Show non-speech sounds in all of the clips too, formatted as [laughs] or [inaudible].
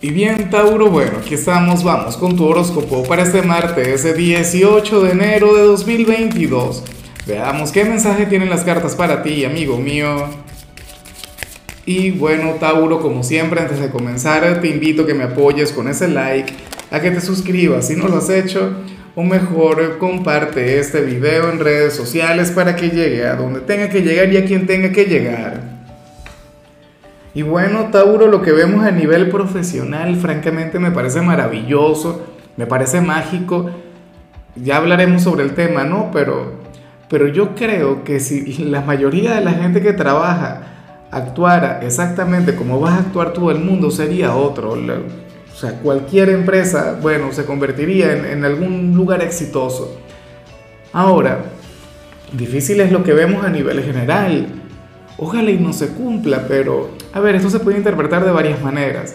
Y bien, Tauro, bueno, aquí estamos, vamos con tu horóscopo para este martes, ese 18 de enero de 2022. Veamos qué mensaje tienen las cartas para ti, amigo mío. Y bueno, Tauro, como siempre, antes de comenzar, te invito a que me apoyes con ese like, a que te suscribas si no lo has hecho, o mejor, comparte este video en redes sociales para que llegue a donde tenga que llegar y a quien tenga que llegar. Y bueno, Tauro, lo que vemos a nivel profesional, francamente me parece maravilloso, me parece mágico. Ya hablaremos sobre el tema, ¿no? Pero, pero yo creo que si [laughs] la mayoría de la gente que trabaja actuara exactamente como vas a actuar todo el mundo, sería otro. O sea, cualquier empresa, bueno, se convertiría en, en algún lugar exitoso. Ahora, difícil es lo que vemos a nivel general. Ojalá y no se cumpla, pero a ver, esto se puede interpretar de varias maneras.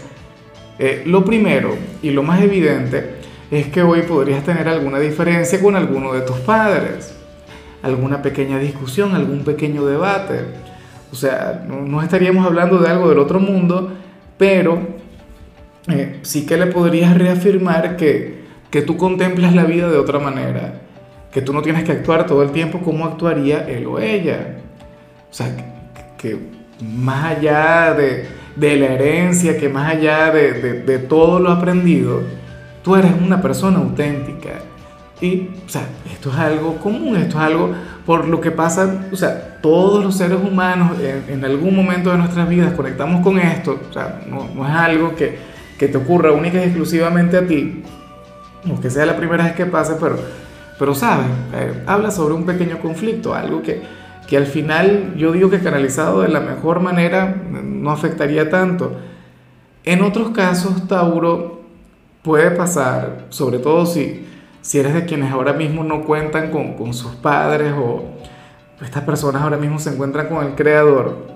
Eh, lo primero y lo más evidente es que hoy podrías tener alguna diferencia con alguno de tus padres, alguna pequeña discusión, algún pequeño debate. O sea, no, estaríamos hablando de algo del otro mundo, pero eh, sí que le podrías reafirmar que, que tú contemplas la vida de otra manera, que tú no tienes que actuar todo el tiempo como actuaría él o ella. O sea, que más allá de, la herencia, que más allá de, todo lo aprendido, tú eres una persona auténtica. Y, o sea, esto es algo común, esto es algo por lo que pasa, o sea, todos los seres humanos en, algún momento de nuestras vidas conectamos con esto, o sea, no, es algo que, que, te ocurra única exclusivamente a ti, o que sea la primera vez que pase, pero, pero sabes, eh, habla sobre un pequeño conflicto, algo que, que al final yo digo que canalizado de la mejor manera no afectaría tanto. En otros casos, Tauro, puede pasar, sobre todo si, si eres de quienes ahora mismo no cuentan con, con sus padres o estas personas ahora mismo se encuentran con el creador,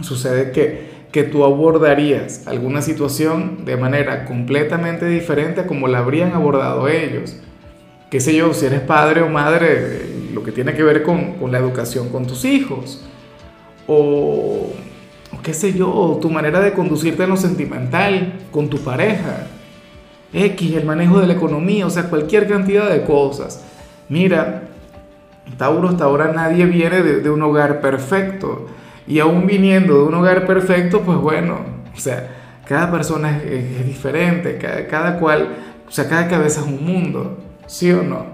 sucede que, que tú abordarías alguna situación de manera completamente diferente a como la habrían abordado ellos. Qué sé yo, si eres padre o madre, lo que tiene que ver con, con la educación con tus hijos, o, qué sé yo, tu manera de conducirte en lo sentimental con tu pareja, X, el manejo de la economía, o sea, cualquier cantidad de cosas. Mira, Tauro, hasta ahora nadie viene de, un hogar perfecto, y aún viniendo de un hogar perfecto, pues bueno, o sea, cada persona es, es diferente, cada, cada cual, o sea, cada cabeza es un mundo, ¿sí o no?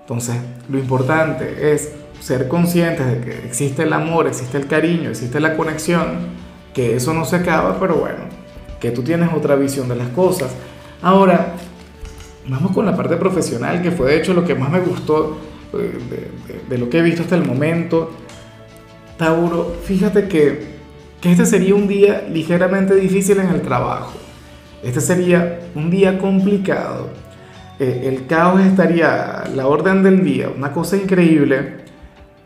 Entonces, lo importante es ser conscientes de que existe el amor, existe el cariño, existe la conexión, que eso no se acaba, pero bueno, que tú tienes otra visión de las cosas. Ahora, vamos con la parte profesional, que fue de hecho lo que más me gustó eh, de, lo que he visto hasta el momento. Tauro, fíjate que, que este sería un día ligeramente difícil en el trabajo. Este sería un día complicado eh, el caos estaría la orden del día, una cosa increíble,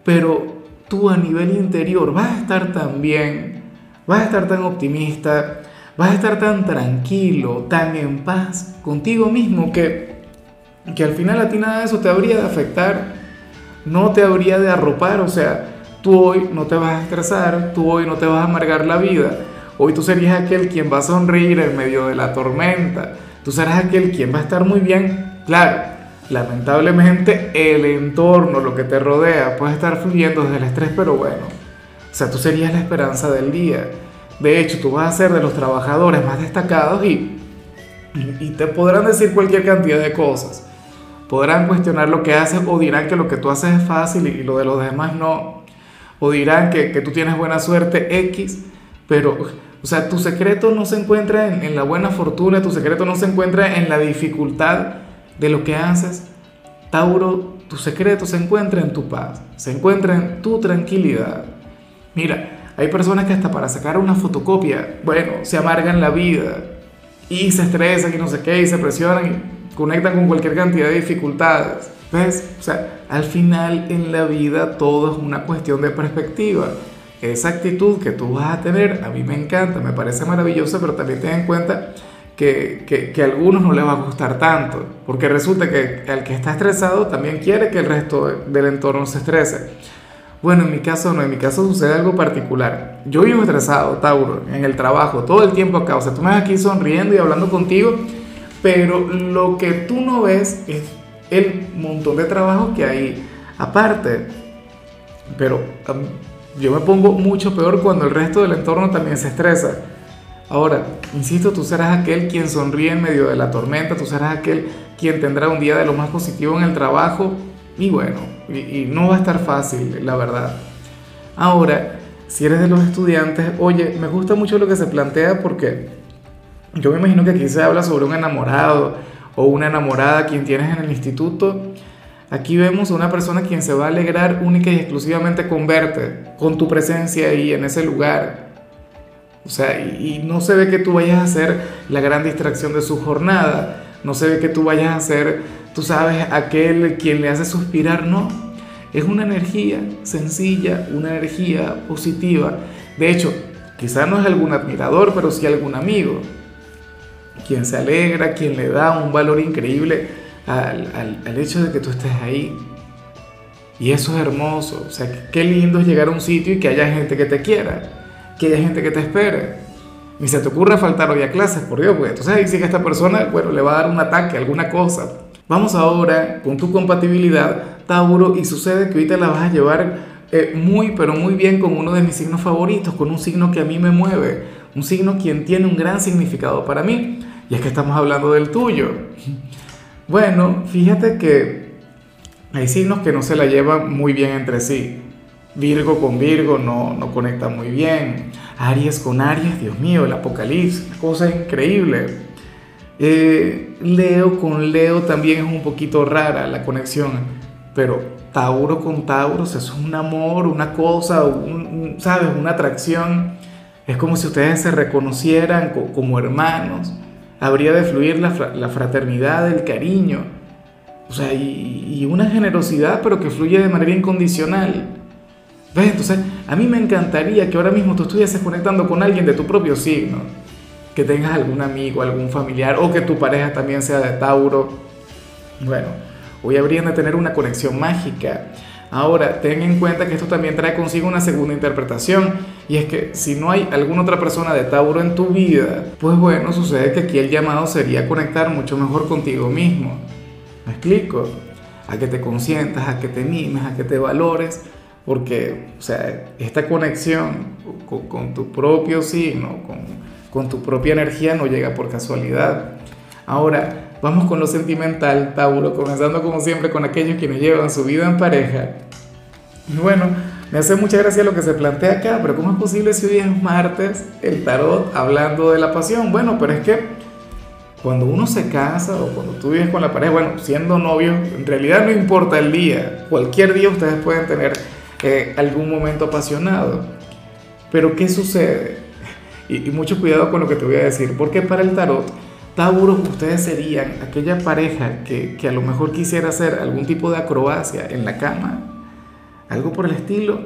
pero tú a nivel interior vas a estar tan bien, vas a estar tan optimista, vas a estar tan tranquilo, tan en paz contigo mismo que, que al final a ti nada de eso te habría de afectar, no te habría de arropar, o sea, tú hoy no te vas a estresar, tú hoy no te vas a amargar la vida, hoy tú serías aquel quien va a sonreír en medio de la tormenta tú serás aquel quien va a estar muy bien. Claro, lamentablemente el entorno, lo que te rodea, puede estar fluyendo desde el estrés, pero bueno, o sea, tú serías la esperanza del día. De hecho, tú vas a ser de los trabajadores más destacados y, y te podrán decir cualquier cantidad de cosas. Podrán cuestionar lo que haces o dirán que lo que tú haces es fácil y lo de los demás no. O dirán que, que tú tienes buena suerte X, pero o sea, tu secreto no se encuentra en, la buena fortuna, tu secreto no se encuentra en la dificultad de lo que haces. Tauro, tu secreto se encuentra en tu paz, se encuentra en tu tranquilidad. Mira, hay personas que hasta para sacar una fotocopia, bueno, se amargan la vida y se estresan y no sé qué, y se presionan y conectan con cualquier cantidad de dificultades. ¿Ves? O sea, al final en la vida todo es una cuestión de perspectiva esa actitud que tú vas a tener, a mí me encanta, me parece maravillosa, pero también ten en cuenta que, que, que, a algunos no les va a gustar tanto, porque resulta que el que está estresado también quiere que el resto del entorno se estrese. Bueno, en mi caso no, en mi caso sucede algo particular. Yo vivo estresado, Tauro, en el trabajo, todo el tiempo acá. O sea, tú me ves aquí sonriendo y hablando contigo, pero lo que tú no ves es el montón de trabajo que hay aparte. Pero yo me pongo mucho peor cuando el resto del entorno también se estresa. Ahora, insisto, tú serás aquel quien sonríe en medio de la tormenta, tú serás aquel quien tendrá un día de lo más positivo en el trabajo y bueno, y, no va a estar fácil, la verdad. Ahora, si eres de los estudiantes, oye, me gusta mucho lo que se plantea porque yo me imagino que aquí se habla sobre un enamorado o una enamorada quien tienes en el instituto. Aquí vemos a una persona quien se va a alegrar única y exclusivamente con verte, con tu presencia ahí en ese lugar. O sea, y, no se ve que tú vayas a ser la gran distracción de su jornada, no se ve que tú vayas a ser tú sabes, aquel quien le hace suspirar, no. Es una energía sencilla, una energía positiva. De hecho, quizá no es algún admirador, pero sí algún amigo, quien se alegra, quien le da un valor increíble al, al hecho de que tú estés ahí. Y eso es hermoso. O sea, qué lindo es llegar a un sitio y que haya gente que te quiera, que haya gente que te espere. Ni se te ocurra faltar hoy a clases, por Dios, porque entonces sí que esta persona, bueno, le va a dar un ataque, alguna cosa. Vamos ahora con tu compatibilidad, Tauro, y sucede que ahorita la vas a llevar eh, muy, pero muy bien con uno de mis signos favoritos, con un signo que a mí me mueve, un signo quien tiene un gran significado para mí, y es que estamos hablando del tuyo. Bueno, fíjate que hay signos que no se la llevan muy bien entre sí. Virgo con Virgo no, no conecta muy bien. Aries con Aries, Dios mío, el apocalipsis, cosa increíble. Eh, Leo con Leo también es un poquito rara la conexión, pero Tauro con Tauro es un amor, una cosa, ¿sabes? Una atracción. Es como si ustedes se reconocieran como hermanos. Habría de fluir la, fraternidad, el cariño. O sea, y, y, una generosidad, pero que fluye de manera incondicional. ¿Ves? Entonces, a mí me encantaría que ahora mismo tú estuvieses conectando con alguien de tu propio signo que tengas algún amigo, algún familiar o que tu pareja también sea de Tauro. Bueno, hoy habrían de tener una conexión mágica. Ahora, ten en cuenta que esto también trae consigo una segunda interpretación, y es que si no hay alguna otra persona de Tauro en tu vida, pues bueno, sucede que aquí el llamado sería conectar mucho mejor contigo mismo. ¿Me explico? A que te consientas, a que te mimes, a que te valores, porque, o sea, esta conexión con, tu propio signo, con, con tu propia energía no llega por casualidad. Ahora, vamos con lo sentimental, Tauro, comenzando como siempre con aquellos quienes llevan su vida en pareja. bueno, me hace mucha gracia lo que se plantea acá, pero ¿cómo es posible si hoy es martes el tarot hablando de la pasión? Bueno, pero es que cuando uno se casa o cuando tú vives con la pareja, bueno, siendo novio, en realidad no importa el día, cualquier día ustedes pueden tener eh, algún momento apasionado. Pero ¿qué sucede? [laughs] Y, mucho cuidado con lo que te voy a decir, porque para el tarot, Tauro, ustedes serían aquella pareja que, que a lo mejor quisiera hacer algún tipo de acrobacia en la cama, algo por el estilo,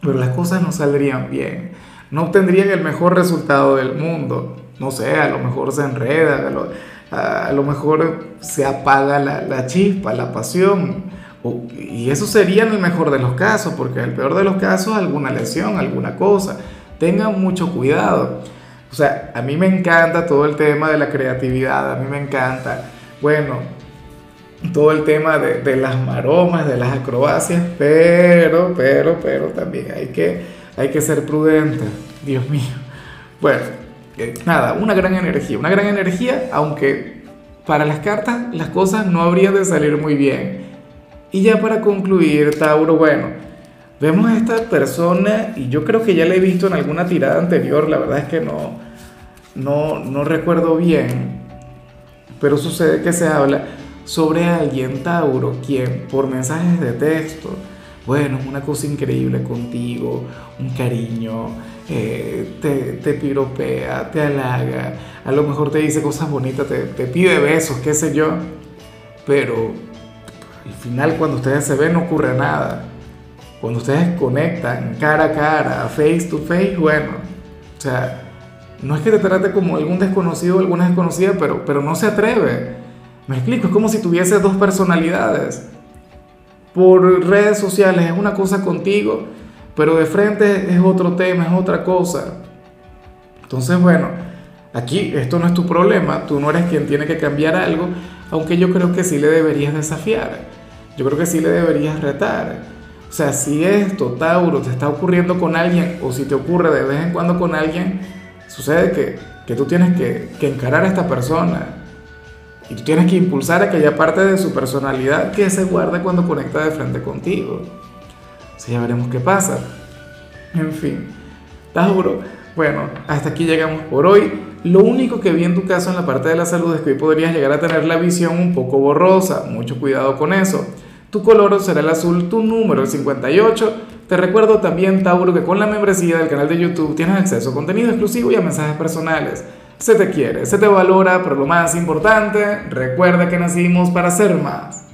pero las cosas no saldrían bien, no obtendrían el mejor resultado del mundo, no sé, a lo mejor se enreda, a lo, mejor se apaga la, la chispa, la pasión, y eso sería en el mejor de los casos, porque en el peor de los casos alguna lesión, alguna cosa tengan mucho cuidado. O sea, a mí me encanta todo el tema de la creatividad, a mí me encanta, bueno, todo el tema de, las maromas, de las acrobacias, pero, pero, pero también hay que, hay que ser prudente, Dios mío. Bueno, eh, nada, una gran energía, una gran energía, aunque para las cartas las cosas no habrían de salir muy bien. Y ya para concluir, Tauro, bueno, Vemos a esta persona y yo creo que ya la he visto en alguna tirada anterior, la verdad es que no, no, no recuerdo bien, pero sucede que se habla sobre alguien, Tauro, quien por mensajes de texto, bueno, una cosa increíble contigo, un cariño, eh, te, te, piropea, te halaga, a lo mejor te dice cosas bonitas, te, te pide besos, qué sé yo, pero al final cuando ustedes se ven no ocurre nada. Cuando ustedes conectan cara a cara, face to face, bueno, o sea, no es que te trate como algún desconocido o alguna desconocida, pero, pero no se atreve. Me explico, es como si tuviese dos personalidades. por redes sociales es una cosa contigo, pero de frente es otro tema, es otra cosa. Entonces, bueno, aquí esto no es tu problema, tú no eres quien tiene que cambiar algo, aunque yo creo que sí le deberías desafiar, yo creo que sí le deberías retar. O sea, si esto, Tauro, te está ocurriendo con alguien, o si te ocurre de vez en cuando con alguien, sucede que, que tú tienes que, que encarar a esta persona, y tú tienes que impulsar aquella parte de su personalidad que se guarda cuando conecta de frente contigo. Sea, ya veremos qué pasa. En fin, Tauro, bueno, hasta aquí llegamos por hoy. Lo único que vi en tu caso en la parte de la salud es que hoy podrías llegar a tener la visión un poco borrosa. Mucho cuidado con eso. Tu color será el azul, tu número el 58. Te recuerdo también, Tauro, que con la membresía del canal de YouTube tienes acceso a contenido exclusivo y a mensajes personales. Se te quiere, se te valora, pero lo más importante, recuerda que nacimos para ser más.